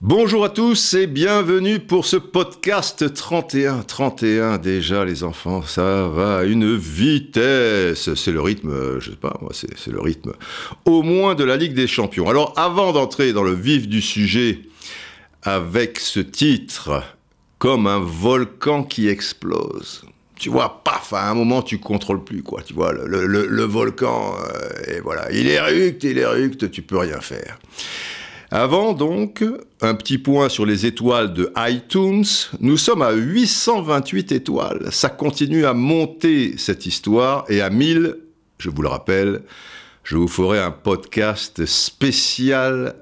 Bonjour à tous et bienvenue pour ce podcast 31. 31 déjà les enfants, ça va à une vitesse. C'est le rythme, je sais pas, moi c'est le rythme au moins de la Ligue des Champions. Alors avant d'entrer dans le vif du sujet avec ce titre, comme un volcan qui explose. Tu vois, paf, à un moment tu contrôles plus quoi. Tu vois, le, le- le volcan, euh, et voilà, il éructe, il éructe, tu peux rien faire. Avant donc, un petit point sur les étoiles de iTunes. Nous sommes à 828 étoiles. Ça continue à monter cette histoire et à 1000, je vous le rappelle, je vous ferai un podcast spécial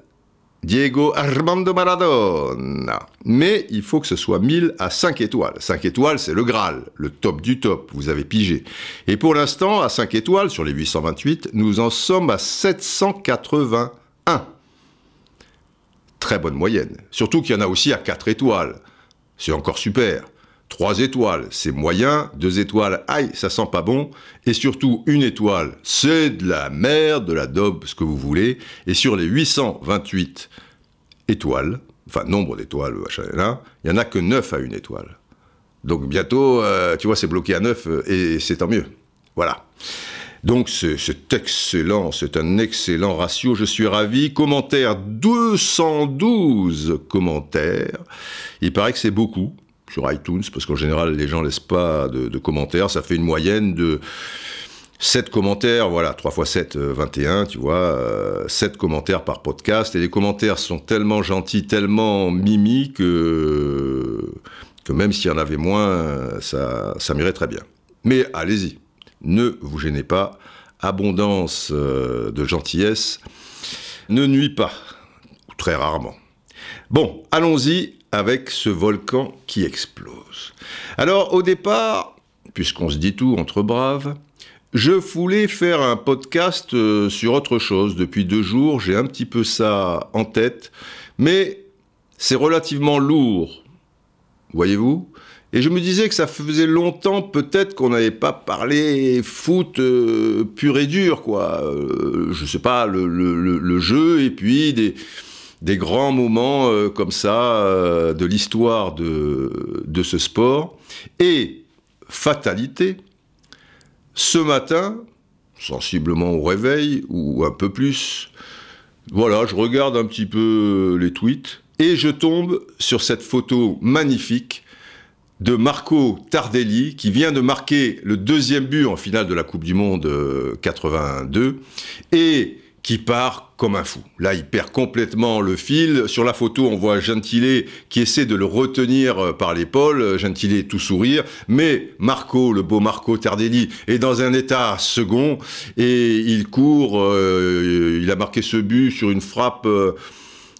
Diego Armando Maradona. Mais il faut que ce soit 1000 à 5 étoiles. 5 étoiles, c'est le Graal, le top du top, vous avez pigé. Et pour l'instant, à 5 étoiles, sur les 828, nous en sommes à 781 très bonne moyenne. Surtout qu'il y en a aussi à 4 étoiles. C'est encore super. 3 étoiles, c'est moyen. 2 étoiles, aïe, ça sent pas bon. Et surtout, une étoile, c'est de la merde, de la daube, ce que vous voulez. Et sur les 828 étoiles, enfin nombre d'étoiles, il y en a que 9 à une étoile. Donc bientôt, euh, tu vois, c'est bloqué à 9 euh, et c'est tant mieux. Voilà. Donc c'est c'est excellent, c'est un excellent ratio, je suis ravi. Commentaire 212 commentaires. Il paraît que c'est beaucoup sur iTunes, parce qu'en général les gens laissent pas de, commentaires, ça fait une moyenne de 7 commentaires, voilà, 3 x 7, euh, 21, tu vois, euh, 7 commentaires par podcast, et les commentaires sont tellement gentils, tellement mimi que, même s'il y en avait moins, euh, ça, ça m'irait très bien. Mais allez-y, ne vous gênez pas, abondance euh, de gentillesse ne nuit pas, très rarement. Bon, allons-y avec ce volcan qui explose. Alors, au départ, puisqu'on se dit tout entre braves, je voulais faire un podcast euh, sur autre chose. Depuis deux jours, j'ai un petit peu ça en tête, mais c'est relativement lourd, voyez-vous et je me disais que ça faisait longtemps peut-être qu'on n'avait pas parlé foot euh, pur et dur, quoi. Euh, je sais pas, le, jeu et puis des, des grands moments euh, comme ça euh, de l'histoire de, de ce sport. Et fatalité, ce matin, sensiblement au réveil, ou un peu plus, voilà, je regarde un petit peu les tweets, et je tombe sur cette photo magnifique de Marco Tardelli, qui vient de marquer le deuxième but en finale de la Coupe du Monde euh, 82, et qui part comme un fou. Là, il perd complètement le fil. Sur la photo, on voit Gentile qui essaie de le retenir euh, par l'épaule. Gentile tout sourire. Mais Marco, le beau Marco Tardelli, est dans un état second et il court. euh, il a marqué ce but sur une frappe euh,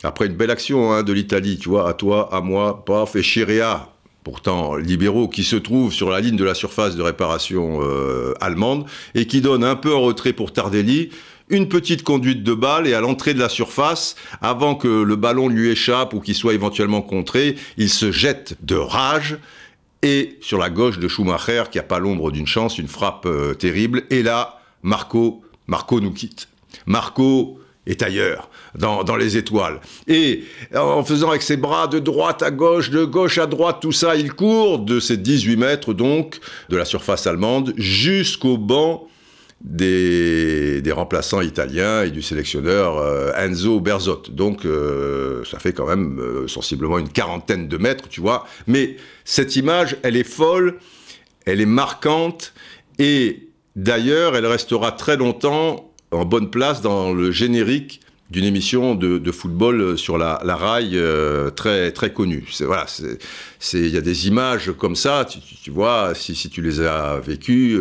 après une belle action hein, de l'Italie. Tu vois, à toi, à moi, paf, et Chirea, pourtant libéraux, qui se trouve sur la ligne de la surface de réparation euh, allemande et qui donne un peu en retrait pour Tardelli. Une petite conduite de balle et à l'entrée de la surface, avant que le ballon lui échappe ou qu'il soit éventuellement contré, il se jette de rage et sur la gauche de Schumacher, qui a pas l'ombre d'une chance, une frappe euh, terrible. Et là, Marco, Marco nous quitte. Marco est ailleurs, dans, dans les étoiles. Et en faisant avec ses bras de droite à gauche, de gauche à droite, tout ça, il court de ces 18 mètres donc de la surface allemande jusqu'au banc des, remplaçants italiens et du sélectionneur euh, Enzo Berzot. Donc euh, ça fait quand même euh, sensiblement une quarantaine de mètres, tu vois. Mais cette image, elle est folle, elle est marquante et d'ailleurs, elle restera très longtemps en bonne place dans le générique d'une émission de, football sur la, la rail très très connue. Voilà, il y a des images comme ça, tu, vois, si tu les as vécues.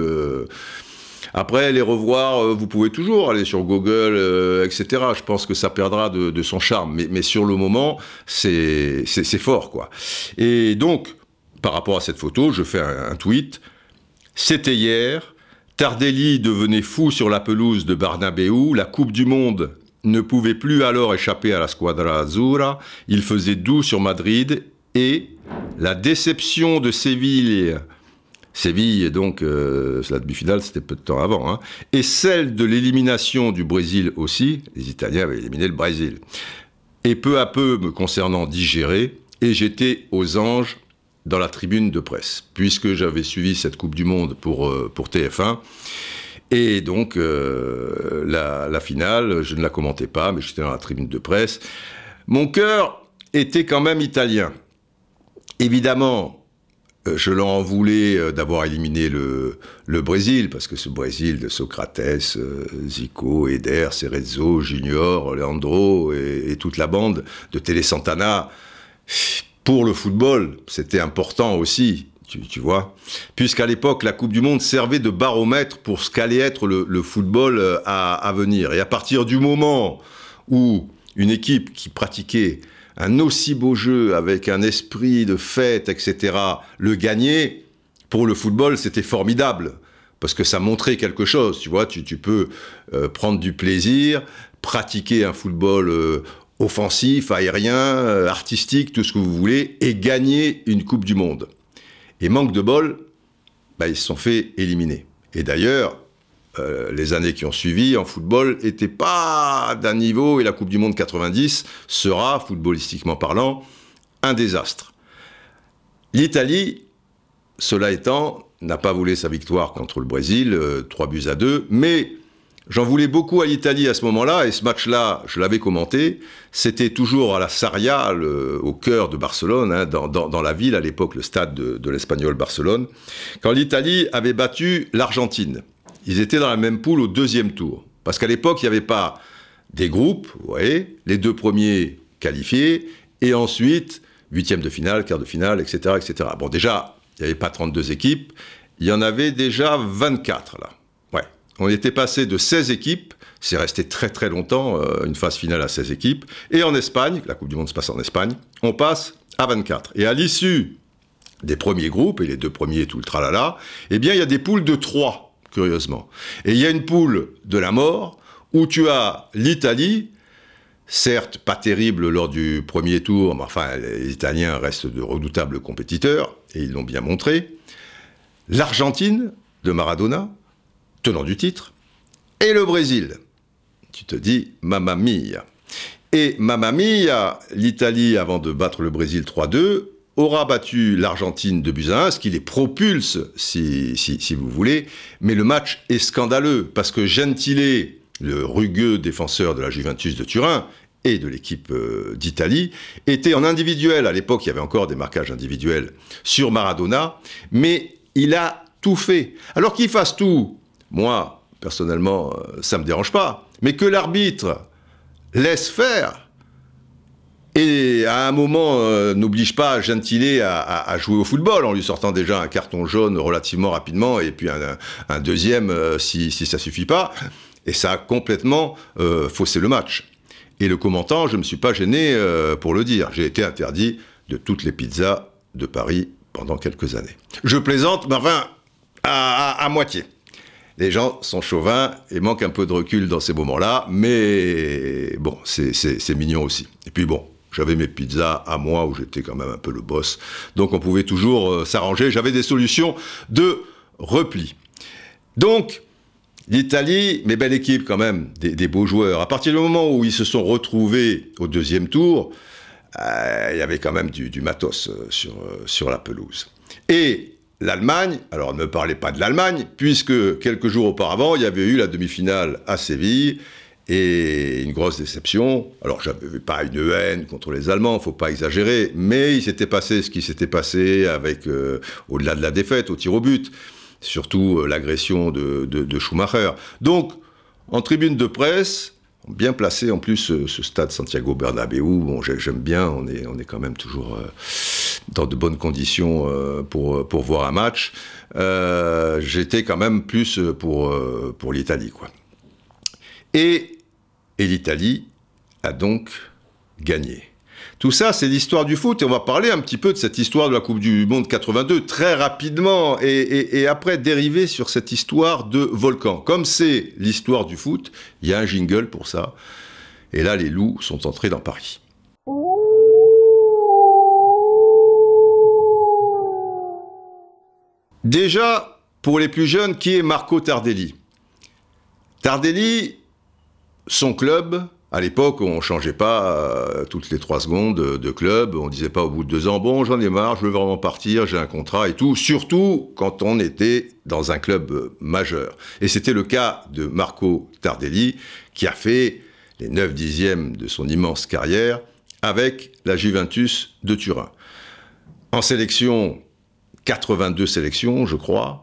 Après, les revoir, euh, vous pouvez toujours aller sur Google, euh, etc. Je pense que ça perdra de, son charme. Mais, sur le moment, c'est fort, quoi. Et donc, par rapport à cette photo, je fais un, tweet. C'était hier. Tardelli devenait fou sur la pelouse de Barnabéu. La Coupe du Monde ne pouvait plus alors échapper à la Squadra Azzurra. Il faisait doux sur Madrid. Et la déception de Séville Séville, donc, euh, la demi-finale, c'était peu de temps avant. Hein. Et celle de l'élimination du Brésil aussi. Les Italiens avaient éliminé le Brésil. Et peu à peu, me concernant, digéré. Et j'étais aux anges dans la tribune de presse, puisque j'avais suivi cette Coupe du Monde pour, euh, pour TF1. Et donc, euh, la, la, finale, je ne la commentais pas, mais j'étais dans la tribune de presse. Mon cœur était quand même italien. Évidemment, je leur en voulais euh, d'avoir éliminé le, Brésil, parce que ce Brésil de Socrates, Zico, Eder, Cerezo, Junior, Leandro et, toute la bande de Télé Santana, pour le football, c'était important aussi tu, vois. Puisqu'à l'époque, la Coupe du Monde servait de baromètre pour ce qu'allait être le, football euh, à, venir. Et à partir du moment où une équipe qui pratiquait un aussi beau jeu avec un esprit de fête, etc., le gagnait, pour le football, c'était formidable. Parce que ça montrait quelque chose, tu vois, tu, peux euh, prendre du plaisir, pratiquer un football euh, offensif, aérien, artistique, tout ce que vous voulez, et gagner une Coupe du Monde. Et manque de bol, bah, ils se sont fait éliminer. Et d'ailleurs, euh, les années qui ont suivi en football n'étaient pas d'un niveau, et la Coupe du Monde 90 sera, footballistiquement parlant, un désastre. L'Italie, cela étant, n'a pas voulu sa victoire contre le Brésil, 3 euh, buts à 2, mais J'en voulais beaucoup à l'Italie à ce moment-là, et ce match-là, je l'avais commenté. C'était toujours à la Saria, au cœur de Barcelone, hein, dans, la ville, à l'époque, le stade de, l'Espagnol Barcelone, quand l'Italie avait battu l'Argentine. Ils étaient dans la même poule au deuxième tour. Parce qu'à l'époque, il n'y avait pas des groupes, vous voyez, les deux premiers qualifiés, et ensuite, huitième de finale, quart de finale, etc., etc. Bon, déjà, il n'y avait pas 32 équipes, il y en avait déjà 24, là. On était passé de 16 équipes, c'est resté très très longtemps, euh, une phase finale à 16 équipes, et en Espagne, la Coupe du Monde se passe en Espagne, on passe à 24. Et à l'issue des premiers groupes, et les deux premiers, tout le tralala, eh bien il y a des poules de 3, curieusement. Et il y a une poule de la mort, où tu as l'Italie, certes pas terrible lors du premier tour, mais enfin les Italiens restent de redoutables compétiteurs, et ils l'ont bien montré, l'Argentine de Maradona, tenant du titre, et le Brésil. Tu te dis, mamma mia. Et mamma mia, l'Italie, avant de battre le Brésil 3-2, aura battu l'Argentine de 1, ce qui les propulse, si, si, vous voulez. Mais le match est scandaleux, parce que Gentile, le rugueux défenseur de la Juventus de Turin, et de l'équipe euh, d'Italie, était en individuel. À l'époque, il y avait encore des marquages individuels sur Maradona, mais il a tout fait. Alors qu'il fasse tout, moi, personnellement, euh, ça ne me dérange pas. Mais que l'arbitre laisse faire et à un moment euh, n'oblige pas Gentile à, jouer au football en lui sortant déjà un carton jaune relativement rapidement et puis un, deuxième euh, si, si ça suffit pas. Et ça a complètement faussé le match. Et le commentant, je ne me suis pas gêné pour le dire. J'ai été interdit de toutes les pizzas de Paris pendant quelques années. Je plaisante, mais enfin, à moitié les gens sont chauvins et manquent un peu de recul dans ces moments-là, mais bon, c'est mignon aussi. Et puis bon, j'avais mes pizzas à moi où j'étais quand même un peu le boss, donc on pouvait toujours euh, s'arranger. J'avais des solutions de repli. Donc, l'Italie, mais belle équipe quand même, des, beaux joueurs. À partir du moment où ils se sont retrouvés au deuxième tour, euh, il y avait quand même du, du matos euh, sur, sur la pelouse. Et l'Allemagne, alors ne me parlez pas de l'Allemagne, puisque quelques jours auparavant, il y avait eu la demi-finale à Séville, et une grosse déception. Alors, j'avais pas une haine contre les Allemands, faut pas exagérer, mais il s'était passé ce qui s'était passé avec, euh, au-delà de la défaite, au tir au but, surtout euh, l'agression de, Schumacher. Donc, en tribune de presse, bien placé en plus ce, stade Santiago Bernabéu. Bon, j'aime bien, on est, on est quand même toujours euh, dans de bonnes conditions euh, pour, pour voir un match. Euh, j'étais quand même plus pour, pour l'Italie, quoi. Et, et l'Italie a donc gagné. Tout ça, c'est l'histoire du foot et on va parler un petit peu de cette histoire de la Coupe du Monde 82 très rapidement et, après dériver sur cette histoire de volcan. Comme c'est l'histoire du foot, il y a un jingle pour ça. Et là, les loups sont entrés dans Paris. Déjà, pour les plus jeunes, qui est Marco Tardelli? Tardelli, son club, à l'époque, on ne changeait pas euh, toutes les trois secondes de club. On disait pas au bout de deux ans, bon, j'en ai marre, je veux vraiment partir, j'ai un contrat et tout. Surtout quand on était dans un club majeur. Et c'était le cas de Marco Tardelli, qui a fait les 9 dixièmes de son immense carrière avec la Juventus de Turin. En sélection, 82 sélections, je crois,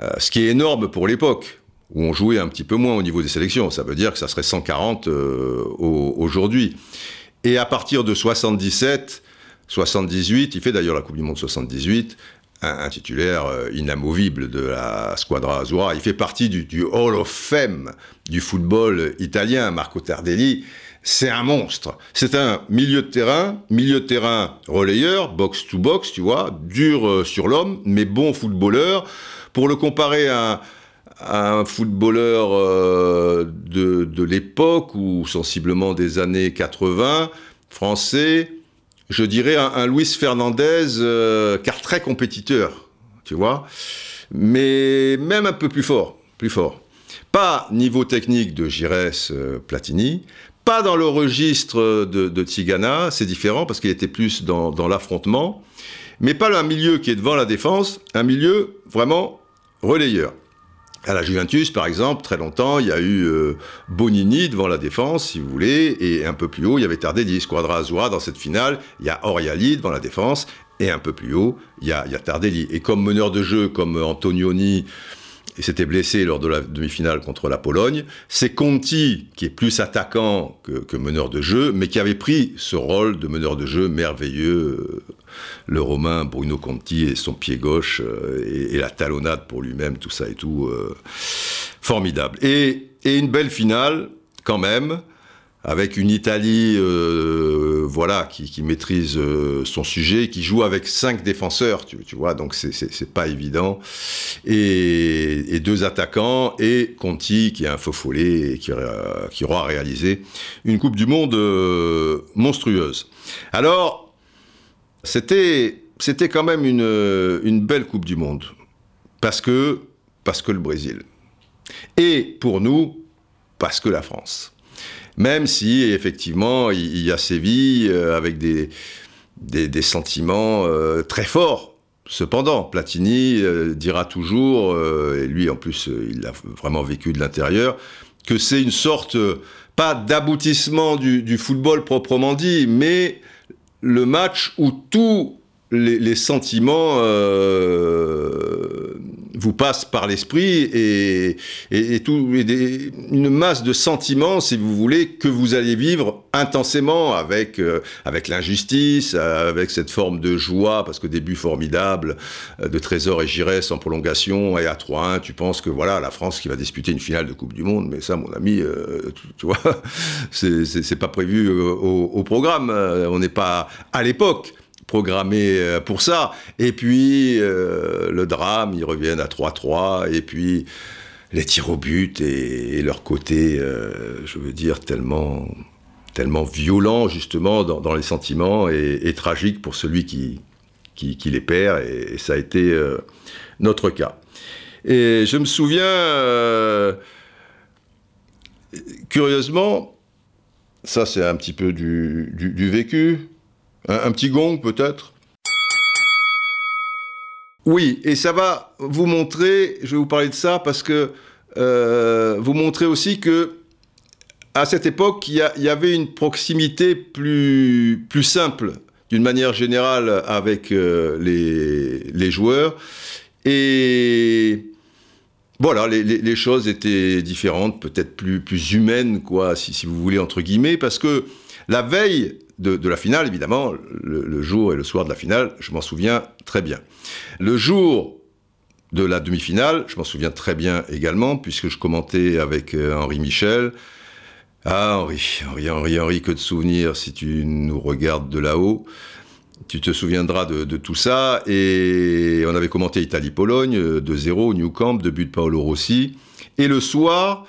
euh, ce qui est énorme pour l'époque où on jouait un petit peu moins au niveau des sélections. Ça veut dire que ça serait 140 euh, aujourd'hui. Et à partir de 77, 78, il fait d'ailleurs la Coupe du Monde 78, un, titulaire euh, inamovible de la Squadra Azzurra. Il fait partie du, du, Hall of Fame du football italien, Marco Tardelli. C'est un monstre. C'est un milieu de terrain, milieu de terrain relayeur, box to box, tu vois, dur euh, sur l'homme, mais bon footballeur. Pour le comparer à, un footballeur euh, de, l'époque ou sensiblement des années 80, français, je dirais un, Luis Fernandez, euh, car très compétiteur, tu vois, mais même un peu plus fort, plus fort. Pas niveau technique de Gires euh, Platini, pas dans le registre de, Tigana, c'est différent parce qu'il était plus dans l'affrontement, mais pas un milieu qui est devant la défense, un milieu vraiment relayeur. À la Juventus, par exemple, très longtemps, il y a eu euh, Bonini devant la défense, si vous voulez, et un peu plus haut, il y avait Tardelli. Squadra Azzurra, dans cette finale, il y a Oriali devant la défense, et un peu plus haut, il y a, il y a Tardelli. Et comme meneur de jeu, comme Antonioni il s'était blessé lors de la demi-finale contre la Pologne. C'est Conti, qui est plus attaquant que, meneur de jeu, mais qui avait pris ce rôle de meneur de jeu merveilleux. Le Romain Bruno Conti et son pied gauche euh, et, la talonnade pour lui-même, tout ça et tout, euh, formidable. et une belle finale, quand même, avec une Italie euh, voilà qui, maîtrise euh, son sujet, qui joue avec cinq défenseurs, tu, vois, donc c'est pas évident, et, deux attaquants et Conti qui est un faux follet et qui, qui aura réalisé une Coupe du Monde euh, monstrueuse. Alors c'était c'était quand même une, une belle Coupe du Monde. Parce que parce que le Brésil. Et pour nous parce que la France même si effectivement il y a Séville euh, avec des, des, sentiments euh, très forts. Cependant, Platini euh, dira toujours, et lui en plus il l'a vraiment vécu de l'intérieur, que c'est une sorte, pas d'aboutissement du, football proprement dit, mais le match où tous les, sentiments vous passe par l'esprit et, tout, une masse de sentiments, si vous voulez, que vous allez vivre intensément avec, euh, avec l'injustice, avec cette forme de joie, parce que début formidable euh, de Trésor et Giresse en prolongation et à 3-1, tu penses que voilà, la France qui va disputer une finale de Coupe du Monde, mais ça, mon ami, euh, tu, vois, c'est pas prévu au programme. On n'est pas à l'époque programmé euh, pour ça. Et puis, euh, le drame, ils reviennent à 3-3, et puis les tirs au but et, leur côté, euh, je veux dire, tellement, tellement violent, justement, dans, les sentiments, et, tragique pour celui qui, qui, les perd, et, ça a été notre cas. Et je me souviens, curieusement, ça c'est un petit peu du, du vécu, un, petit gong peut-être? Oui, et ça va vous montrer, je vais vous parler de ça parce que euh, vous montrer aussi que à cette époque, il y, avait une proximité plus, plus simple, d'une manière générale, avec euh, les, joueurs. Et voilà, les, choses étaient différentes, peut-être plus, plus humaines, quoi, si, si, vous voulez, entre guillemets, parce que la veille de, la finale, évidemment, le, jour et le soir de la finale, je m'en souviens très bien. Le jour de la demi-finale, je m'en souviens très bien également, puisque je commentais avec euh, Henri Michel. Ah, Henri, Henri, Henri, que de souvenirs si tu nous regardes de là-haut. Tu te souviendras de, tout ça. Et on avait commenté Italie-Pologne, 2-0, euh, New Camp, de but de Paolo Rossi. Et le soir,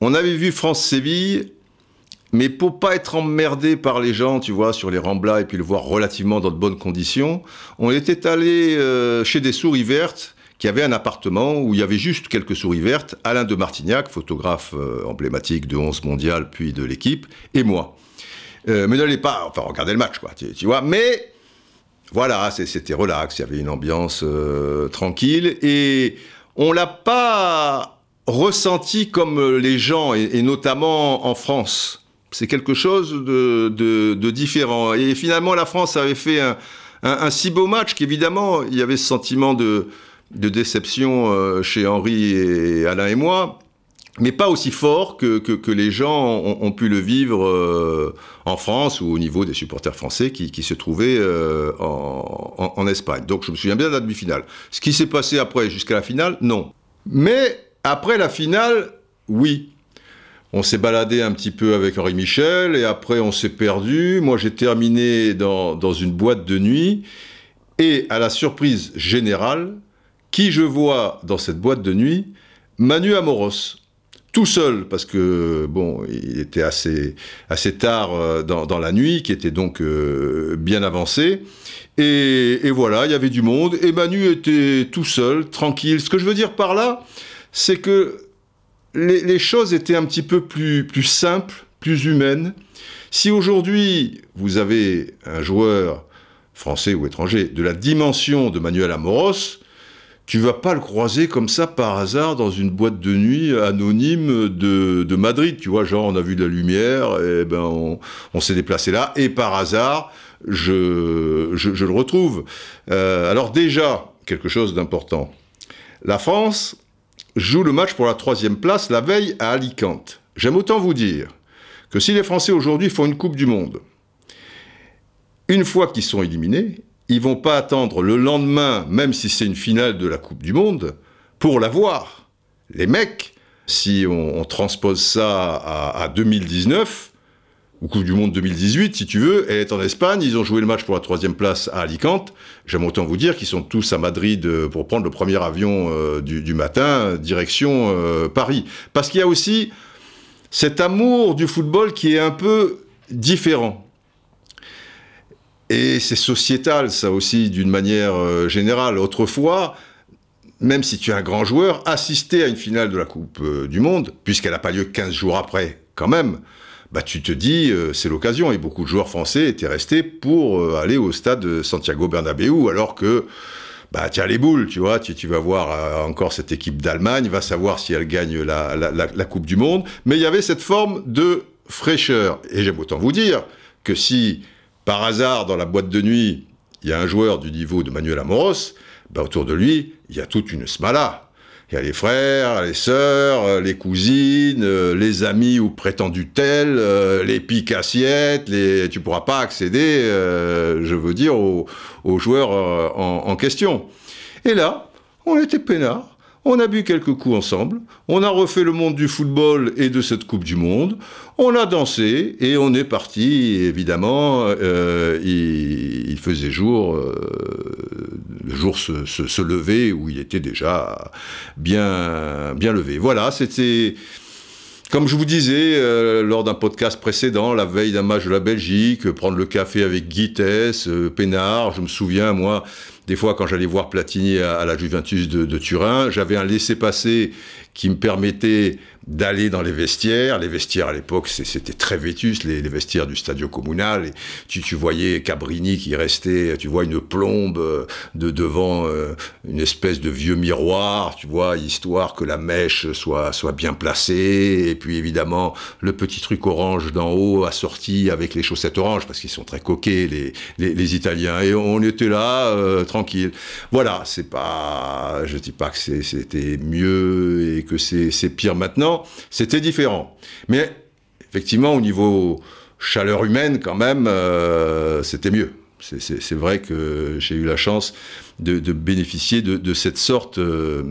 on avait vu France-Séville mais pour pas être emmerdé par les gens, tu vois, sur les Ramblas et puis le voir relativement dans de bonnes conditions, on était allé euh, chez des souris vertes qui avait un appartement où il y avait juste quelques souris vertes, Alain de Martignac, photographe euh, emblématique de 11 mondial puis de l'équipe, et moi. Euh, mais n'allez pas, enfin, regarder le match, quoi, tu, vois. Mais voilà, c'était relax, il y avait une ambiance euh, tranquille, et on l'a pas ressenti comme les gens, et, notamment en France. C'est quelque chose de, différent. Et finalement, la France avait fait un si beau match qu'évidemment, il y avait ce sentiment de, déception euh, chez Henri et Alain et moi, mais pas aussi fort que, les gens ont, pu le vivre euh, en France ou au niveau des supporters français qui, qui se trouvaient euh, en, en, Espagne. Donc je me souviens bien de la demi-finale. Ce qui s'est passé après jusqu'à la finale, non. Mais après la finale, oui. On s'est baladé un petit peu avec Henri Michel et après on s'est perdu. Moi j'ai terminé dans, dans une boîte de nuit et à la surprise générale, qui je vois dans cette boîte de nuit? Manu Amoros. Tout seul, parce que, bon, il était assez, assez tard euh, dans, la nuit, qui était donc euh, bien avancé. Et, voilà, il y avait du monde, et Manu était tout seul, tranquille. Ce que je veux dire par là, c'est que les, choses étaient un petit peu plus, simples, plus humaines. Si aujourd'hui, vous avez un joueur français ou étranger de la dimension de Manuel Amoros, tu vas pas le croiser comme ça par hasard dans une boîte de nuit anonyme de, Madrid. Tu vois, genre on a vu de la lumière, et ben on, s'est déplacé là, et par hasard, je, je, le retrouve. Euh, alors déjà, quelque chose d'important. La France joue le match pour la troisième place la veille à Alicante. J'aime autant vous dire que si les Français aujourd'hui font une Coupe du Monde, une fois qu'ils sont éliminés, ils vont pas attendre le lendemain, même si c'est une finale de la Coupe du Monde, pour la voir. Les mecs, si on, transpose ça à, 2019, ou Coupe du Monde 2018, si tu veux, elle est en Espagne, ils ont joué le match pour la troisième place à Alicante. J'aime autant vous dire qu'ils sont tous à Madrid euh, pour prendre le premier avion euh, du, matin, direction euh, Paris. Parce qu'il y a aussi cet amour du football qui est un peu différent. Et c'est sociétal, ça aussi, d'une manière générale. Autrefois, même si tu es un grand joueur, assister à une finale de la Coupe du Monde, puisqu'elle n'a pas lieu 15 jours après, quand même, bah tu te dis, euh, c'est l'occasion. Et beaucoup de joueurs français étaient restés pour aller au stade Santiago Bernabéu, alors que, bah, as les boules, tu vois, tu, vas voir encore cette équipe d'Allemagne, va savoir si elle gagne la, la, Coupe du Monde. Mais il y avait cette forme de fraîcheur. Et j'aime autant vous dire que si par hasard, dans la boîte de nuit, il y a un joueur du niveau de Manuel Amoros, ben, autour de lui, il y a toute une smala. Il y a les frères, les sœurs, euh, les cousines, euh, les amis ou prétendus tels, euh, les piques assiettes, les... tu pourras pas accéder, je veux dire, aux, joueurs en, en, question. Et là, on était peinards, on a bu quelques coups ensemble, on a refait le monde du football et de cette Coupe du Monde, on a dansé et on est parti, évidemment, euh, il, faisait jour, euh, le jour se, levait où il était déjà bien, bien levé. Voilà, c'était... Comme je vous disais euh, lors d'un podcast précédent, la veille d'un match de la Belgique, prendre le café avec Guites, Pénard, je me souviens, moi, des fois, quand j'allais voir Platini à, la Juventus de, Turin, j'avais un laissez-passer qui me permettait d'aller dans les vestiaires. Les vestiaires à l'époque, c'était très vétus, les, vestiaires du Stadio Comunal. Tu, voyais Cabrini qui restait, tu vois une plombe euh, de devant euh, une espèce de vieux miroir, tu vois, histoire que la mèche soit, bien placée. Et puis évidemment, le petit truc orange d'en haut assorti avec les chaussettes oranges, parce qu'ils sont très coquets, les, les, Italiens. Et on était là, euh, Voilà, c'est pas, je dis pas que c'était mieux et que c'est pire maintenant, c'était différent. Mais effectivement, au niveau chaleur humaine, quand même, euh, c'était mieux. C'est vrai que j'ai eu la chance de, bénéficier de, cette sorte euh,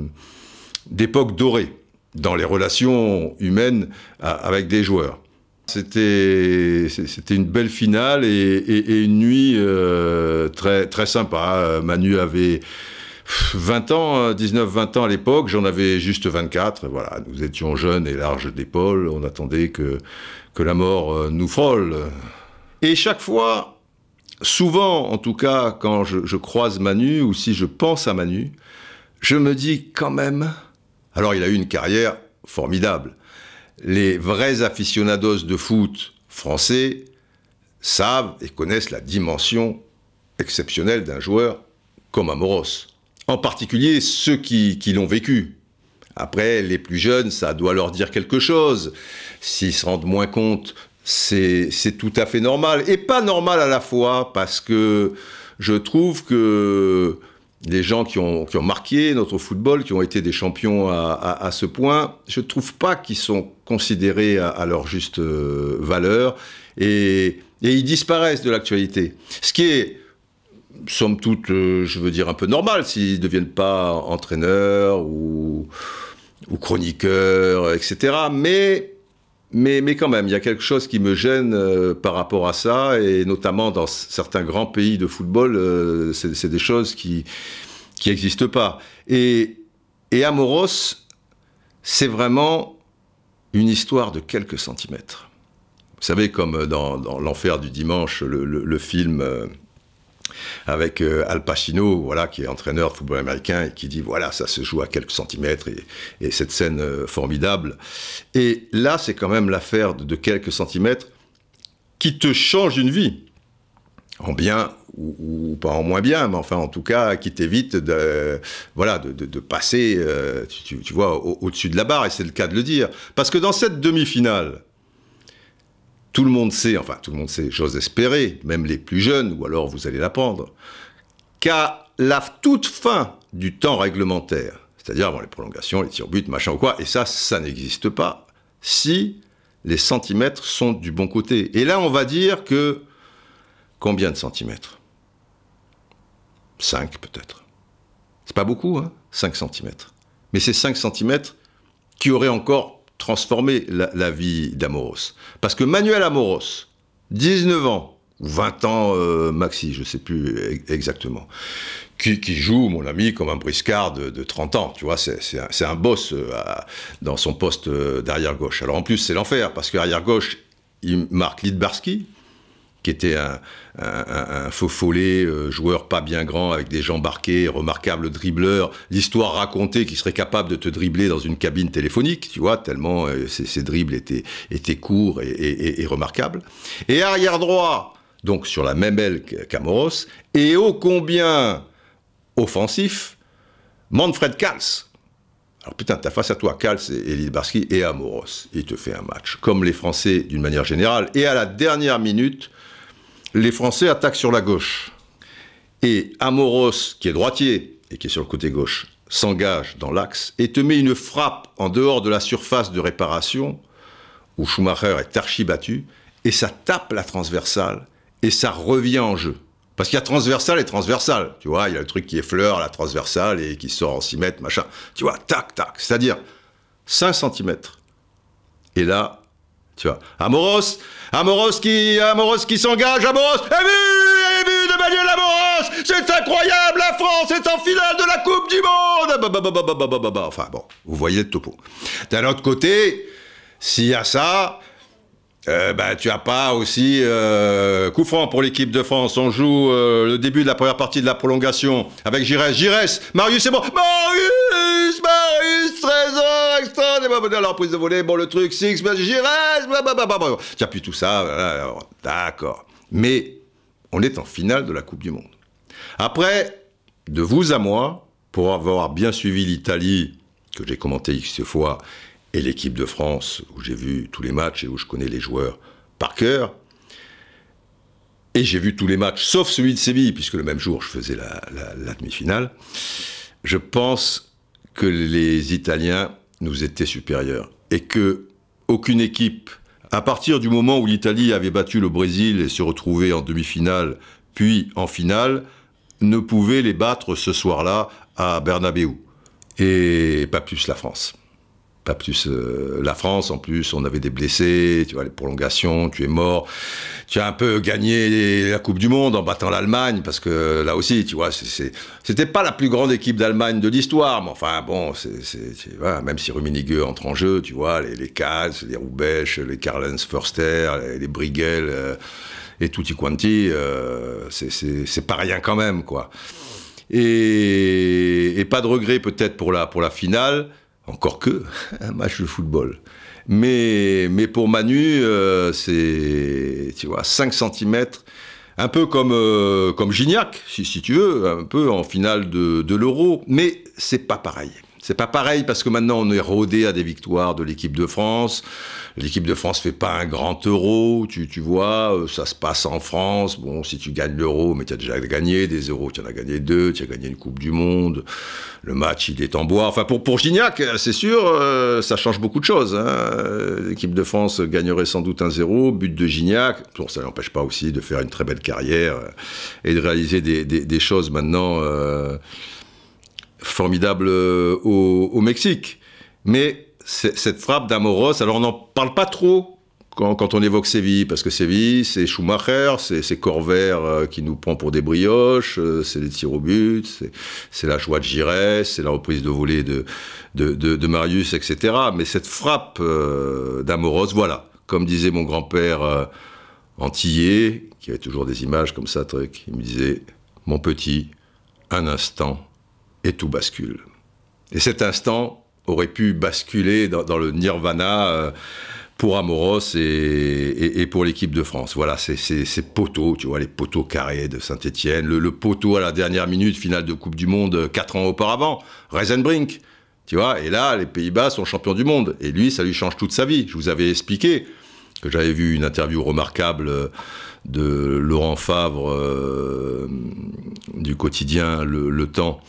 d'époque dorée dans les relations humaines avec des joueurs. C'était une belle finale et, une nuit euh, très, très sympa. Manu avait 20 ans, 19-20 ans à l'époque, j'en avais juste 24. Voilà, nous étions jeunes et larges d'épaules, on attendait que, la mort euh, nous frôle. Et chaque fois, souvent en tout cas, quand je, croise Manu ou si je pense à Manu, je me dis quand même. Alors, il a eu une carrière formidable. Les vrais aficionados de foot français savent et connaissent la dimension exceptionnelle d'un joueur comme Amoros. En particulier ceux qui, qui l'ont vécu. Après, les plus jeunes, ça doit leur dire quelque chose. S'ils se rendent moins compte, c'est tout à fait normal. Et pas normal à la fois, parce que je trouve que les gens qui ont, qui ont marqué notre football, qui ont été des champions à, à, ce point, je ne trouve pas qu'ils sont considérés à, à leur juste euh, valeur et, et, ils disparaissent de l'actualité. Ce qui est, somme toute, euh, je veux dire, un peu normal s'ils ne deviennent pas entraîneurs ou, ou chroniqueurs, etc. Mais mais, mais, quand même, il y a quelque chose qui me gêne euh, par rapport à ça, et notamment dans certains grands pays de football, euh, c'est des choses qui n'existent pas. Et, et Amoros, c'est vraiment une histoire de quelques centimètres. Vous savez, comme dans, dans L'Enfer du Dimanche, le, film euh, avec euh, Al Pacino, voilà, qui est entraîneur de football américain et qui dit voilà, ça se joue à quelques centimètres et, et cette scène euh, formidable. Et là, c'est quand même l'affaire de, quelques centimètres qui te change une vie, en bien ou, pas en moins bien, mais enfin en tout cas qui t'évite de, voilà, de, passer, euh, tu, vois, au-dessus au de la barre, et c'est le cas de le dire. Parce que dans cette demi-finale, tout le monde sait, enfin tout le monde sait, j'ose espérer, même les plus jeunes, ou alors vous allez l'apprendre, qu'à la toute fin du temps réglementaire, c'est-à-dire avant les prolongations, les tirs buts, machin ou quoi, et ça, ça n'existe pas, si les centimètres sont du bon côté. Et là, on va dire que combien de centimètres? 5 peut-être. C'est pas beaucoup, hein 5 centimètres. Mais c'est 5 centimètres qui auraient encore transformer la, vie d'Amoros. Parce que Manuel Amoros, 19 ans, ou 20 ans euh, maxi, je ne sais plus exactement, qui, joue, mon ami, comme un briscard de, de 30 ans, tu vois, c'est un, boss euh, dans son poste euh, d'arrière gauche. Alors en plus, c'est l'enfer, parce qu'arrière gauche, il marque Lidbarski, qui était un, faux follet, euh, joueur pas bien grand, avec des jambes barquées, remarquable dribbleur, l'histoire racontée qui serait capable de te dribbler dans une cabine téléphonique, tu vois, tellement euh, ses, ses, dribbles étaient, courts et, et, remarquables. Et arrière droit, donc sur la même aile qu'Amoros, et ô combien offensif, Manfred Kals. Alors putain, t'as face à toi Kals et Elie Barski et Amoros. Il te fait un match. Comme les Français d'une manière générale. Et à la dernière minute, les Français attaquent sur la gauche. Et Amoros, qui est droitier et qui est sur le côté gauche, s'engage dans l'axe et te met une frappe en dehors de la surface de réparation où Schumacher est archi battu et ça tape la transversale et ça revient en jeu. Parce qu'il y a transversale et transversale, tu vois, il y a le truc qui effleure la transversale et qui sort en 6 mètres, machin. Tu vois, tac, tac, c'est-à-dire 5 cm. Et là, tu vois, Amoros, Amoros qui, Amoros qui s'engage, Amoros, et but de Manuel Amoros, c'est incroyable, la France est en finale de la Coupe du Monde. Enfin bon, vous voyez le topo. D'un autre côté, s'il y a ça, euh, bah, tu as pas aussi euh, coup franc pour l'équipe de France. On joue euh, le début de la première partie de la prolongation avec Giresse. Giresse, Marius, c'est bon. Marius, alors prise de volée, bon le truc, six, Giresse, blablabla. Plus tout ça, d'accord. Mais on est en finale de la Coupe du Monde. Après, de vous à moi, pour avoir bien suivi l'Italie, que j'ai commenté X fois, et l'équipe de France, où j'ai vu tous les matchs et où je connais les joueurs par cœur. Et j'ai vu tous les matchs, sauf celui de Séville, puisque le même jour je faisais la demi-finale. Je pense que les Italiens nous étaient supérieurs et que aucune équipe, à partir du moment où l'Italie avait battu le Brésil et se retrouvait en demi-finale, puis en finale, ne pouvait les battre ce soir-là à Bernabeu. Et pas plus la France pas plus euh, la France en plus on avait des blessés tu vois les prolongations tu es mort. Tu as un peu gagné la Coupe du Monde en battant l'Allemagne parce que là aussi tu vois c'était pas la plus grande équipe d'Allemagne de l'histoire mais enfin bon c'est voilà, même si Rummenigge entre en jeu tu vois les, les les Roubesch les Karlens Förster les, les Briegel euh, et tutti quanti euh, c'est pas rien quand même quoi. Et, pas de regret peut-être pour la, pour la finale, encore que un match de football. Mais, mais pour Manu, euh, c'est, tu vois, 5 cm, un peu comme, euh, comme Gignac, si, si, tu veux, un peu en finale de, de l'Euro. Mais c'est pas pareil. C'est pas pareil parce que maintenant on est rodé à des victoires de l'équipe de France. L'équipe de France fait pas un grand euro, tu, tu vois, euh, ça se passe en France. Bon, si tu gagnes l'euro, mais tu as déjà gagné des euros, tu en as gagné deux, tu as gagné une Coupe du Monde. Le match, il est en bois. Enfin, pour, pour Gignac, c'est sûr, euh, ça change beaucoup de choses. Hein. L'équipe de France gagnerait sans doute un zéro, but de Gignac. Bon, ça n'empêche pas aussi de faire une très belle carrière euh, et de réaliser des, des, des choses maintenant formidable euh, au, Mexique. Mais cette frappe d'Amoros, alors on n'en parle pas trop quand, on évoque Séville, parce que Séville, c'est Schumacher, c'est Corvair euh, qui nous prend pour des brioches, euh, c'est les tirs au but, c'est la joie de Giresse, c'est la reprise de volée de, de, Marius, etc. Mais cette frappe d'Amoros, voilà, comme disait mon grand-père antillais, qui avait toujours des images comme ça, truc, il me disait, mon petit, un instant, et tout bascule. Et cet instant aurait pu basculer dans, le nirvana euh, pour Amoros et, pour l'équipe de France. Voilà, ces poteaux, tu vois, les poteaux carrés de Saint-Etienne, le, poteau à la dernière minute, finale de Coupe du Monde, quatre ans auparavant, Reisenbrink, tu vois, et là, les Pays-Bas sont champions du monde. Et lui, ça lui change toute sa vie. Je vous avais expliqué que j'avais vu une interview remarquable euh, de Laurent Favre euh, du quotidien le Temps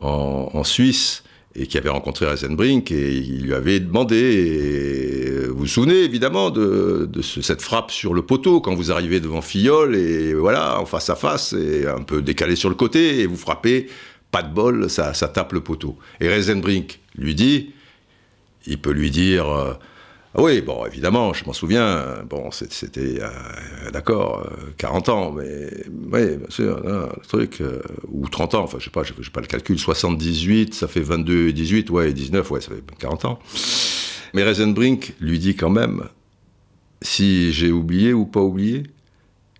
en, Suisse et qui avait rencontré Reisenbrink et il lui avait demandé, vous vous souvenez évidemment de, cette frappe sur le poteau quand vous arrivez devant Fillol et voilà, en face à face et un peu décalé sur le côté et vous frappez, pas de bol, ça, ça tape le poteau. Et Reisenbrink lui dit, il peut lui dire, euh, oui, bon, évidemment, je m'en souviens. Bon, c'était, euh, d'accord, 40 euh, ans, mais oui, bien sûr, le truc, euh, ou 30 ans, enfin, je sais pas, je sais pas le calcul, 78, ça fait 22, 18, ouais, 19, ouais, ça fait 40 ans. Mais Reisenbrink lui dit quand même, si j'ai oublié ou pas oublié,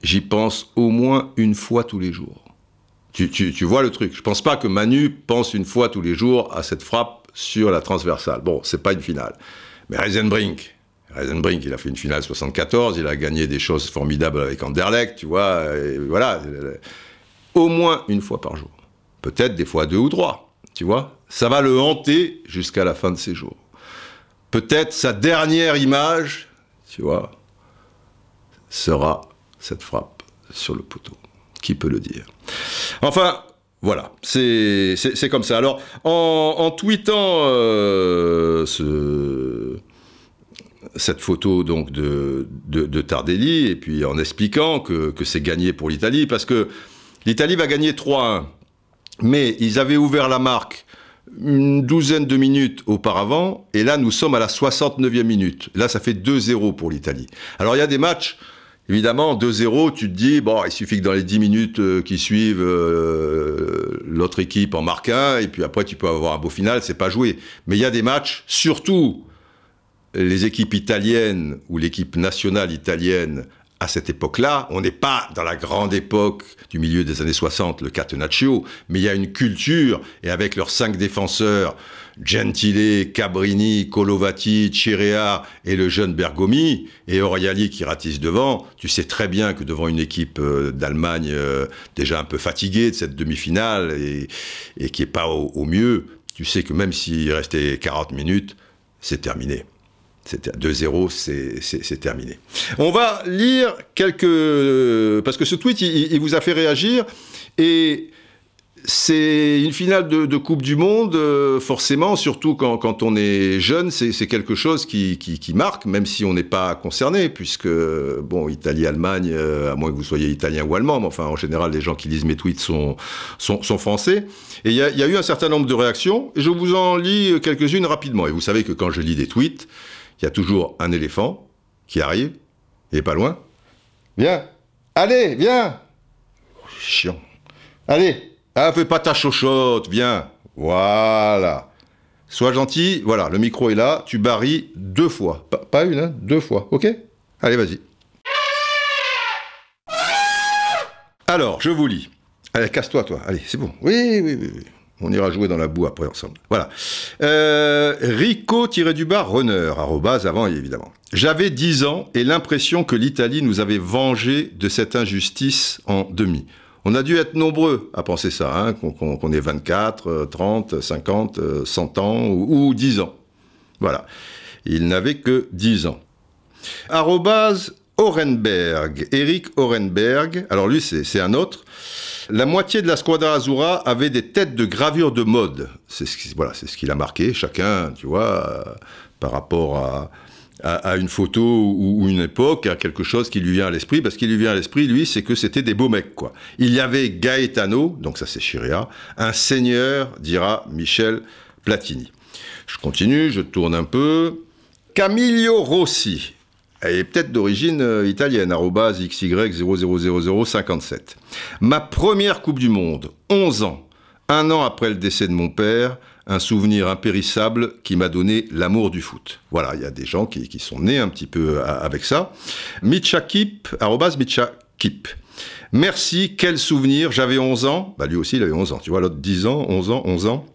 j'y pense au moins une fois tous les jours. Tu, tu, tu vois le truc. Je pense pas que Manu pense une fois tous les jours à cette frappe sur la transversale. Bon, c'est pas une finale. Mais Reisenbrink, Reisenbrink, il a fait une finale 74, il a gagné des choses formidables avec Anderlecht, tu vois, voilà, au moins une fois par jour. Peut-être des fois deux ou trois, tu vois. Ça va le hanter jusqu'à la fin de ses jours. Peut-être sa dernière image, tu vois, sera cette frappe sur le poteau. Qui peut le dire? Enfin, voilà, c'est comme ça. Alors, en, tweetant euh, cette photo donc de, Tardelli, et puis en expliquant que, c'est gagné pour l'Italie, parce que l'Italie va gagner 3-1, mais ils avaient ouvert la marque une douzaine de minutes auparavant, et là nous sommes à la 69e minute. Là, ça fait 2-0 pour l'Italie. Alors, il y a des matchs Évidemment, 2-0, tu te dis, bon, il suffit que dans les 10 minutes euh, qui suivent, euh, l'autre équipe en marque un, et puis après tu peux avoir un beau final, c'est pas joué. Mais il y a des matchs, surtout les équipes italiennes ou l'équipe nationale italienne à cette époque-là, on n'est pas dans la grande époque du milieu des années 60, le Catenaccio, mais il y a une culture, et avec leurs cinq défenseurs, Gentile, Cabrini, Colovati, Chirea et le jeune Bergomi, et Oriali qui ratisse devant, tu sais très bien que devant une équipe euh, d'Allemagne euh, déjà un peu fatiguée de cette demi-finale et, qui est pas au, mieux, tu sais que même s'il restait 40 minutes, c'est terminé. 2-0, c'est terminé. On va lire quelques... Parce que ce tweet, il vous a fait réagir. Et c'est une finale de, Coupe du Monde, euh, forcément, surtout quand, on est jeune, c'est quelque chose qui, marque, même si on n'est pas concerné, puisque, bon, Italie-Allemagne, euh, à moins que vous soyez italien ou allemand, mais enfin, en général, les gens qui lisent mes tweets sont, français. Et il y, a eu un certain nombre de réactions, et je vous en lis quelques-unes rapidement. Et vous savez que quand je lis des tweets, il y a toujours un éléphant qui arrive, est pas loin. Viens, allez, viens Chiant. Allez, ah, fais pas ta chochotte, viens. Voilà. Sois gentil, voilà, le micro est là, tu barris deux fois. Pas, une, hein, deux fois, ok? Allez, vas-y. Alors, je vous lis. Allez, casse-toi, toi. Allez, c'est bon. Oui, oui, oui. On ira jouer dans la boue après ensemble. Voilà. Euh, Rico-du-bas runner, arrobase avant évidemment. J'avais 10 ans et l'impression que l'Italie nous avait vengé de cette injustice en demi. On a dû être nombreux à penser ça, hein, qu'on ait 24, 30, 50, 100 ans ou, ou 10 ans. Voilà. Il n'avait que 10 ans. Arrobase Orenberg, Eric Orenberg, alors lui c'est un autre, la moitié de la Squadra Azura avait des têtes de gravure de mode. C'est ce qu'il voilà, ce qu'il a marqué, chacun, tu vois, euh, par rapport à, à, une photo ou, une époque, à quelque chose qui lui vient à l'esprit, parce qu'il lui vient à l'esprit, lui, c'est que c'était des beaux mecs, quoi. Il y avait Gaetano, donc ça c'est Chiria, un seigneur, dira Michel Platini. Je continue, je tourne un peu. Camillo Rossi, elle est peut-être d'origine euh, italienne, XY000057. Ma première Coupe du Monde, 11 ans, un an après le décès de mon père, un souvenir impérissable qui m'a donné l'amour du foot. Voilà, il y a des gens qui, sont nés un petit peu euh, avec ça. Mitchakip, Mitchakip. Merci, quel souvenir, j'avais 11 ans, bah lui aussi il avait 11 ans, tu vois, l'autre 10 ans, 11 ans, 11 ans.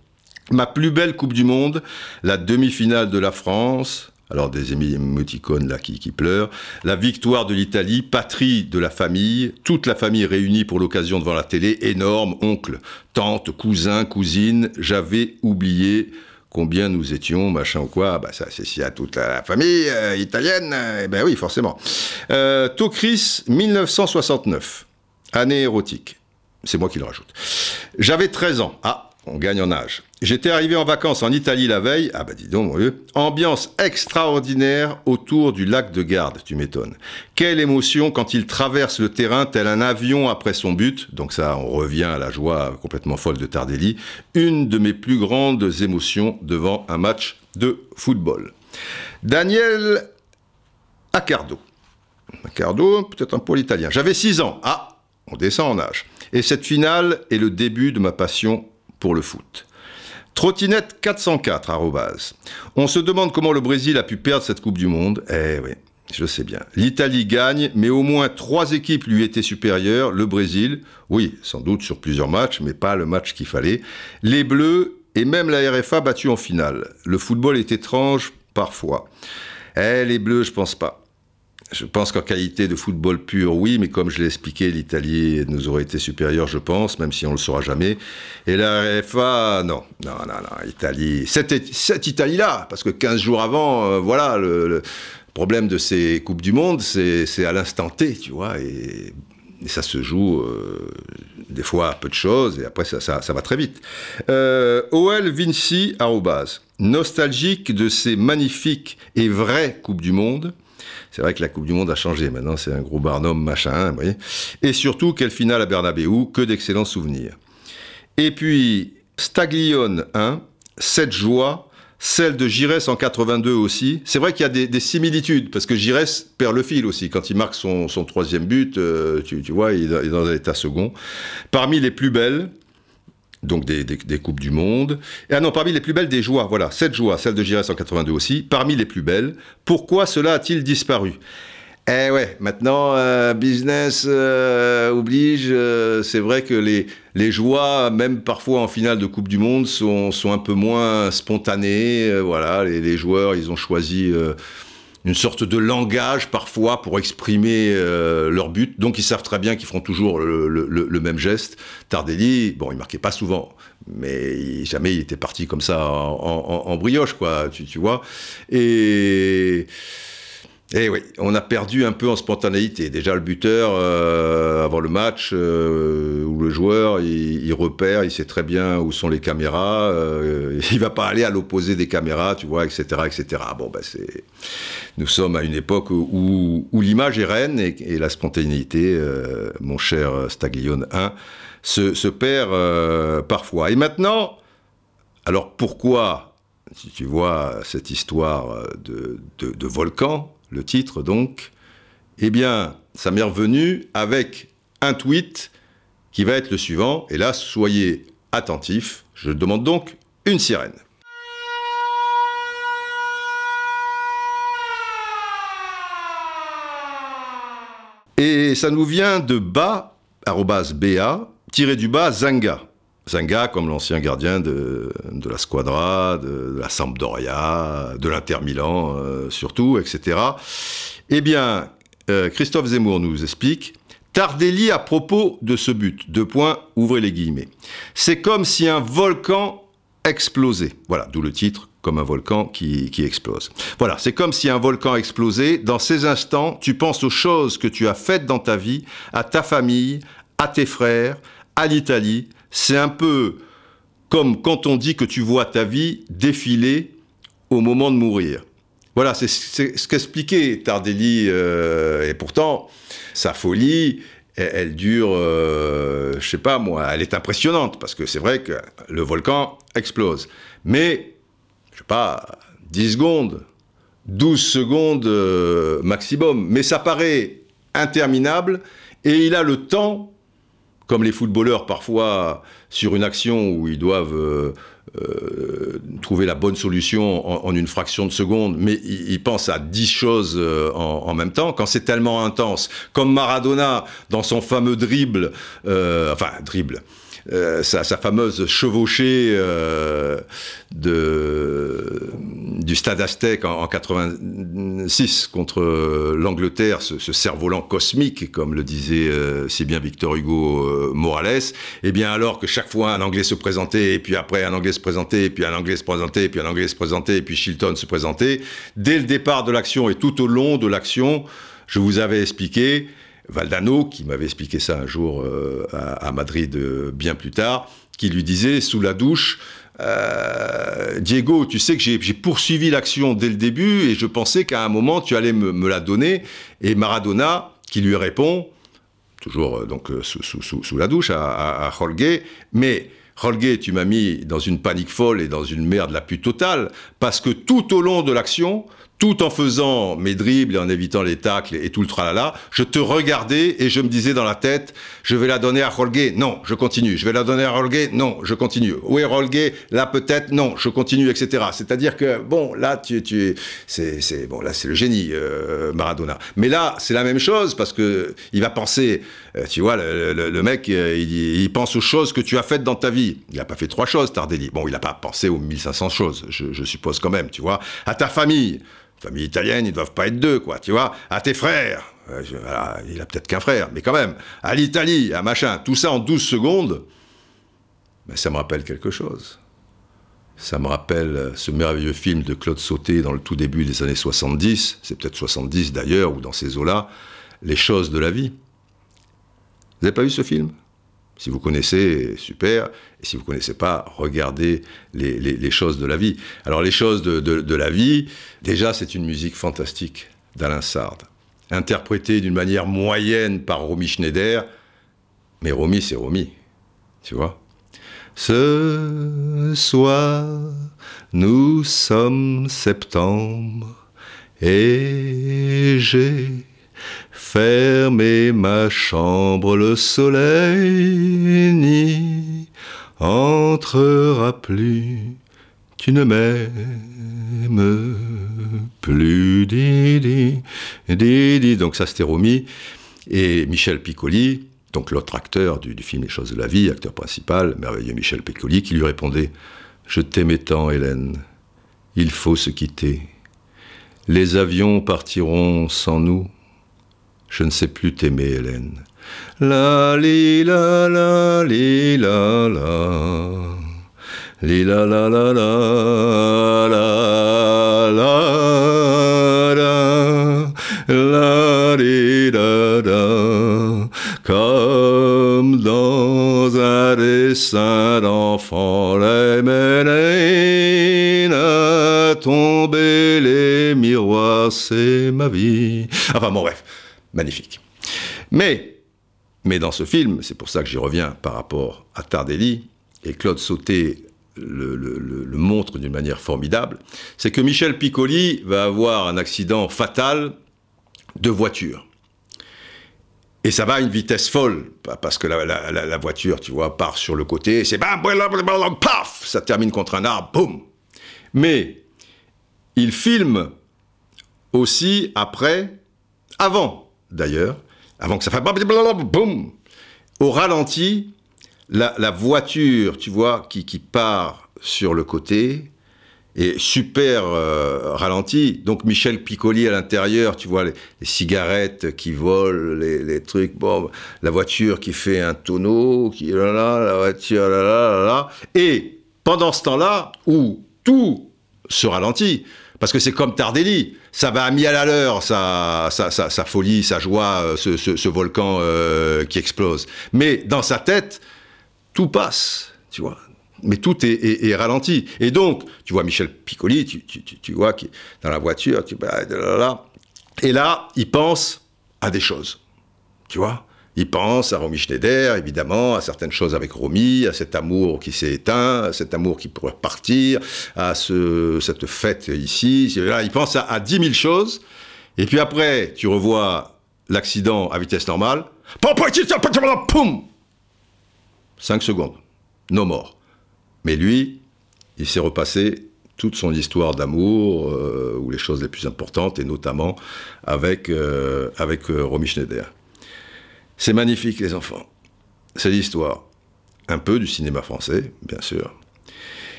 Ma plus belle Coupe du Monde, la demi-finale de la France, alors des émoticônes là qui, pleurent, la victoire de l'Italie, patrie de la famille, toute la famille réunie pour l'occasion devant la télé, énorme, oncle, tante, cousin, cousine, j'avais oublié combien nous étions, machin ou quoi, bah ça c'est si à toute la famille euh, italienne, eh ben oui forcément. Euh, Tokris 1969, année érotique, c'est moi qui le rajoute. J'avais 13 ans, ah on gagne en âge. J'étais arrivé en vacances en Italie la veille, ah bah dis donc mon vieux, ambiance extraordinaire autour du lac de Garde, tu m'étonnes. Quelle émotion quand il traverse le terrain tel un avion après son but, donc ça on revient à la joie complètement folle de Tardelli, une de mes plus grandes émotions devant un match de football. Daniel Accardo. Accardo, peut-être un pôle italien. J'avais 6 ans. Ah, on descend en âge. Et cette finale est le début de ma passion le foot. Trottinette 404, arrobase. On se demande comment le Brésil a pu perdre cette Coupe du Monde. Eh oui, je sais bien. L'Italie gagne, mais au moins trois équipes lui étaient supérieures. Le Brésil, oui, sans doute sur plusieurs matchs, mais pas le match qu'il fallait. Les Bleus et même la RFA battus en finale. Le football est étrange parfois. Eh, les Bleus, je pense pas. Je pense qu'en qualité de football pur, oui, mais comme je l'ai expliqué, l'Italie nous aurait été supérieure, je pense, même si on ne le saura jamais. Et la RFA, non, non, non, non, Italie, cette, cette Italie-là, parce que 15 jours avant, euh, voilà, le, problème de ces Coupes du Monde, c'est à l'instant T, tu vois, et, ça se joue euh, des fois à peu de choses, et après ça, ça, va très vite. Euh, OL Vinci, nostalgique de ces magnifiques et vraies Coupes du Monde, c'est vrai que la Coupe du Monde a changé. Maintenant, c'est un gros Barnum, machin, vous voyez. Et surtout, quelle finale à Bernabeu, que d'excellents souvenirs. Et puis, Staglione 1, cette joie, celle de Gires en 82 aussi. C'est vrai qu'il y a des, similitudes, parce que Gires perd le fil aussi. Quand il marque son, troisième but, euh, tu, vois, il est dans un état second. Parmi les plus belles, donc des, Coupes du Monde. Et ah non, parmi les plus belles des joies, voilà, cette joie, celle de Giresse en 82 aussi, parmi les plus belles. Pourquoi cela a-t-il disparu? Eh ouais, maintenant, euh, business euh, oblige, euh, c'est vrai que les, les joies, même parfois en finale de Coupe du Monde, sont, sont un peu moins spontanées. voilà, les, les, joueurs, ils ont choisi une sorte de langage parfois pour exprimer euh, leur but. Donc ils savent très bien qu'ils feront toujours le, même geste. Tardelli, bon, il marquait pas souvent, mais jamais il était parti comme ça en, brioche, quoi, tu, tu vois. Et eh oui, on a perdu un peu en spontanéité. Déjà le buteur, euh, avant le match, euh, où le joueur, il, repère, il sait très bien où sont les caméras, euh, il va pas aller à l'opposé des caméras, tu vois, etc., etc. Ben nous sommes à une époque où, l'image est reine et, la spontanéité, euh, mon cher Staglione 1, se, perd parfois. Et maintenant, alors pourquoi, si tu vois cette histoire de volcan, le titre donc, eh bien, ça m'est revenu avec un tweet qui va être le suivant. Et là, soyez attentifs. Je demande donc une sirène. Et ça nous vient de bas, BA, tiré du bas Zanga. Zanga comme l'ancien gardien de, la Squadra, de, la Sampdoria, de l'Inter Milan euh, surtout, etc. Eh bien, euh, Christophe Zemmour nous explique Tardelli à propos de ce but. Deux points, ouvrez les guillemets. C'est comme si un volcan explosait. Voilà, d'où le titre, comme un volcan qui, qui explose. Voilà, c'est comme si un volcan explosait. Dans ces instants, tu penses aux choses que tu as faites dans ta vie, à ta famille, à tes frères, à l'Italie. C'est un peu comme quand on dit que tu vois ta vie défiler au moment de mourir. Voilà, c'est ce qu'expliquait Tardelli. Euh, et pourtant, sa folie, elle, dure, euh, je sais pas moi, elle est impressionnante parce que c'est vrai que le volcan explose. Mais, je sais pas, 10 secondes, 12 secondes euh, maximum. Mais ça paraît interminable et il a le temps comme les footballeurs parfois sur une action où ils doivent euh, euh, trouver la bonne solution en, une fraction de seconde, mais ils, pensent à dix choses euh, en, même temps, quand c'est tellement intense, comme Maradona dans son fameux dribble, enfin dribble, euh, sa, fameuse chevauchée euh, de, du stade Aztèque en, 86 contre l'Angleterre, ce, cerf-volant cosmique, comme le disait euh, si bien Victor Hugo Morales, eh bien alors que chaque fois un Anglais se présentait, et puis après un Anglais se présentait, et puis un Anglais se présentait, et puis un Anglais se présentait, et puis Shilton se présentait, dès le départ de l'action et tout au long de l'action, je vous avais expliqué Valdano, qui m'avait expliqué ça un jour euh, à, Madrid euh, bien plus tard, qui lui disait sous la douche, euh, Diego, tu sais que j'ai poursuivi l'action dès le début et je pensais qu'à un moment tu allais me, la donner. Et Maradona, qui lui répond, toujours donc sous, la douche, à, à, mais Jorge, tu m'as mis dans une panique folle et dans une merde la plus totale, parce que tout au long de l'action, tout en faisant mes dribbles et en évitant les tacles et tout le tralala, je te regardais et je me disais dans la tête, je vais la donner à Rolgué, non, je continue. Je vais la donner à Rolgué, non, je continue. Oui, Rolgué, là peut-être, non, je continue, etc. C'est-à-dire que, bon, là, tu, tu c'est, c'est, bon, là, c'est le génie, euh, Maradona. Mais là, c'est la même chose parce que il va penser, euh, tu vois, le, mec, euh, il, pense aux choses que tu as faites dans ta vie. Il n'a pas fait trois choses, Tardelli. Bon, il n'a pas pensé aux 1500 choses, je, je suppose quand même, tu vois. À ta famille famille italienne, ils doivent pas être deux, quoi, tu vois. À tes frères, euh, il a peut-être qu'un frère, mais quand même. À l'Italie, à machin, tout ça en 12 secondes, ben, ça me rappelle quelque chose. Ça me rappelle euh, ce merveilleux film de Claude Sauté dans le tout début des années 70, c'est peut-être 70 d'ailleurs, ou dans ces eaux-là, Les choses de la vie. Vous n'avez pas vu ce film? Si vous connaissez, super. Et si vous ne connaissez pas, regardez les, choses de la vie. Alors les choses de, la vie, déjà c'est une musique fantastique d'Alain Sard, interprétée d'une manière moyenne par Romy Schneider. Mais Romy, c'est Romy, tu vois? Ce soir, nous sommes septembre et j'ai Fermez ma chambre, le soleil n'y entrera plus. Tu ne m'aimes plus, Didi, Didi. Donc ça c'était Romy. Et Michel Piccoli, donc l'autre acteur du, du, film Les choses de la vie, acteur principal, merveilleux Michel Piccoli, qui lui répondait Je t'aimais tant, Hélène. Il faut se quitter. Les avions partiront sans nous. Je ne sais plus t'aimer, Hélène. La li la la li la la. Li la la la la la la la la li la la comme dans un dessin d'enfant les mélènes tomber les miroirs c'est ma vie enfin bon bref magnifique. Mais, mais dans ce film, c'est pour ça que j'y reviens par rapport à Tardelli, et Claude Sauté le, montre d'une manière formidable, c'est que Michel Piccoli va avoir un accident fatal de voiture. Et ça va à une vitesse folle, parce que la, voiture, tu vois, part sur le côté, c'est bam, paf, ça termine contre un arbre, boum. Mais il filme aussi après, avant d'ailleurs, avant que ça fasse boum, au ralenti, la, voiture, tu vois, qui, qui part sur le côté, et super euh, ralenti. Donc Michel Piccoli à l'intérieur, tu vois les, cigarettes qui volent, les, trucs, bon, la voiture qui fait un tonneau, qui là là, la voiture là là là là. Et pendant ce temps-là, où tout se ralentit, parce que c'est comme Tardelli, ça va à mille à l'heure, sa, sa, folie, sa joie, euh, ce, volcan euh, qui explose. Mais dans sa tête, tout passe, tu vois mais tout est, ralenti. Et donc, tu vois Michel Piccoli, tu, vois, qui dans la voiture, tu, bah, et là, il pense à des choses. Tu vois il pense à Romy Schneider, évidemment, à certaines choses avec Romy, à cet amour qui s'est éteint, à cet amour qui pourrait partir, à ce, cette fête ici. Là, il pense à, dix 10 000 choses. Et puis après, tu revois l'accident à vitesse normale. Poum 5 secondes. No more. Mais lui, il s'est repassé toute son histoire d'amour, euh, ou les choses les plus importantes, et notamment avec, euh, avec euh, Romy Schneider. C'est magnifique, les enfants. C'est l'histoire. Un peu du cinéma français, bien sûr.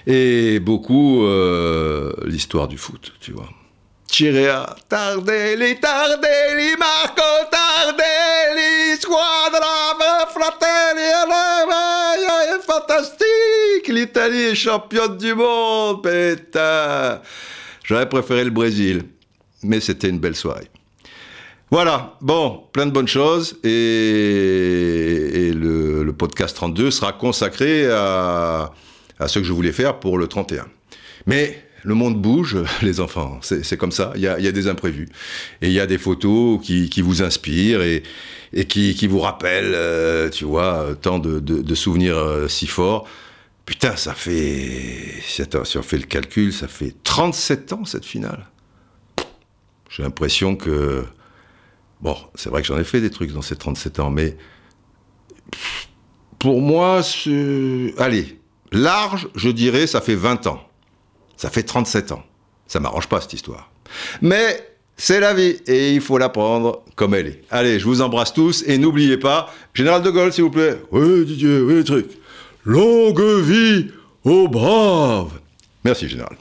Et beaucoup l'histoire du foot, tu vois. Cirea, Tardelli, Tardelli, Marco Tardelli, squadra, fratelli, fantastique l'Italie est championne du monde, putain J'aurais préféré le Brésil, mais c'était une belle soirée. Voilà, bon, plein de bonnes choses, et, le, podcast 32 sera consacré à, ce que je voulais faire pour le 31. Mais le monde bouge, les enfants, c'est comme ça, il y, a, des imprévus. Et il y a des photos qui, vous inspirent et, qui, vous rappellent, euh, tu vois, tant de souvenirs euh, si forts. Putain, ça fait. Si on fait le calcul, ça fait 37 ans cette finale. J'ai l'impression que. Bon, c'est vrai que j'en ai fait des trucs dans ces 37 ans, mais. Pour moi, allez, large, je dirais, ça fait 20 ans. Ça fait 37 ans. Ça m'arrange pas cette histoire. Mais c'est la vie et il faut la prendre comme elle est. Allez, je vous embrasse tous et n'oubliez pas, Général de Gaulle, s'il vous plaît. Oui, Didier, oui, le truc. Longue vie aux braves. Merci, général.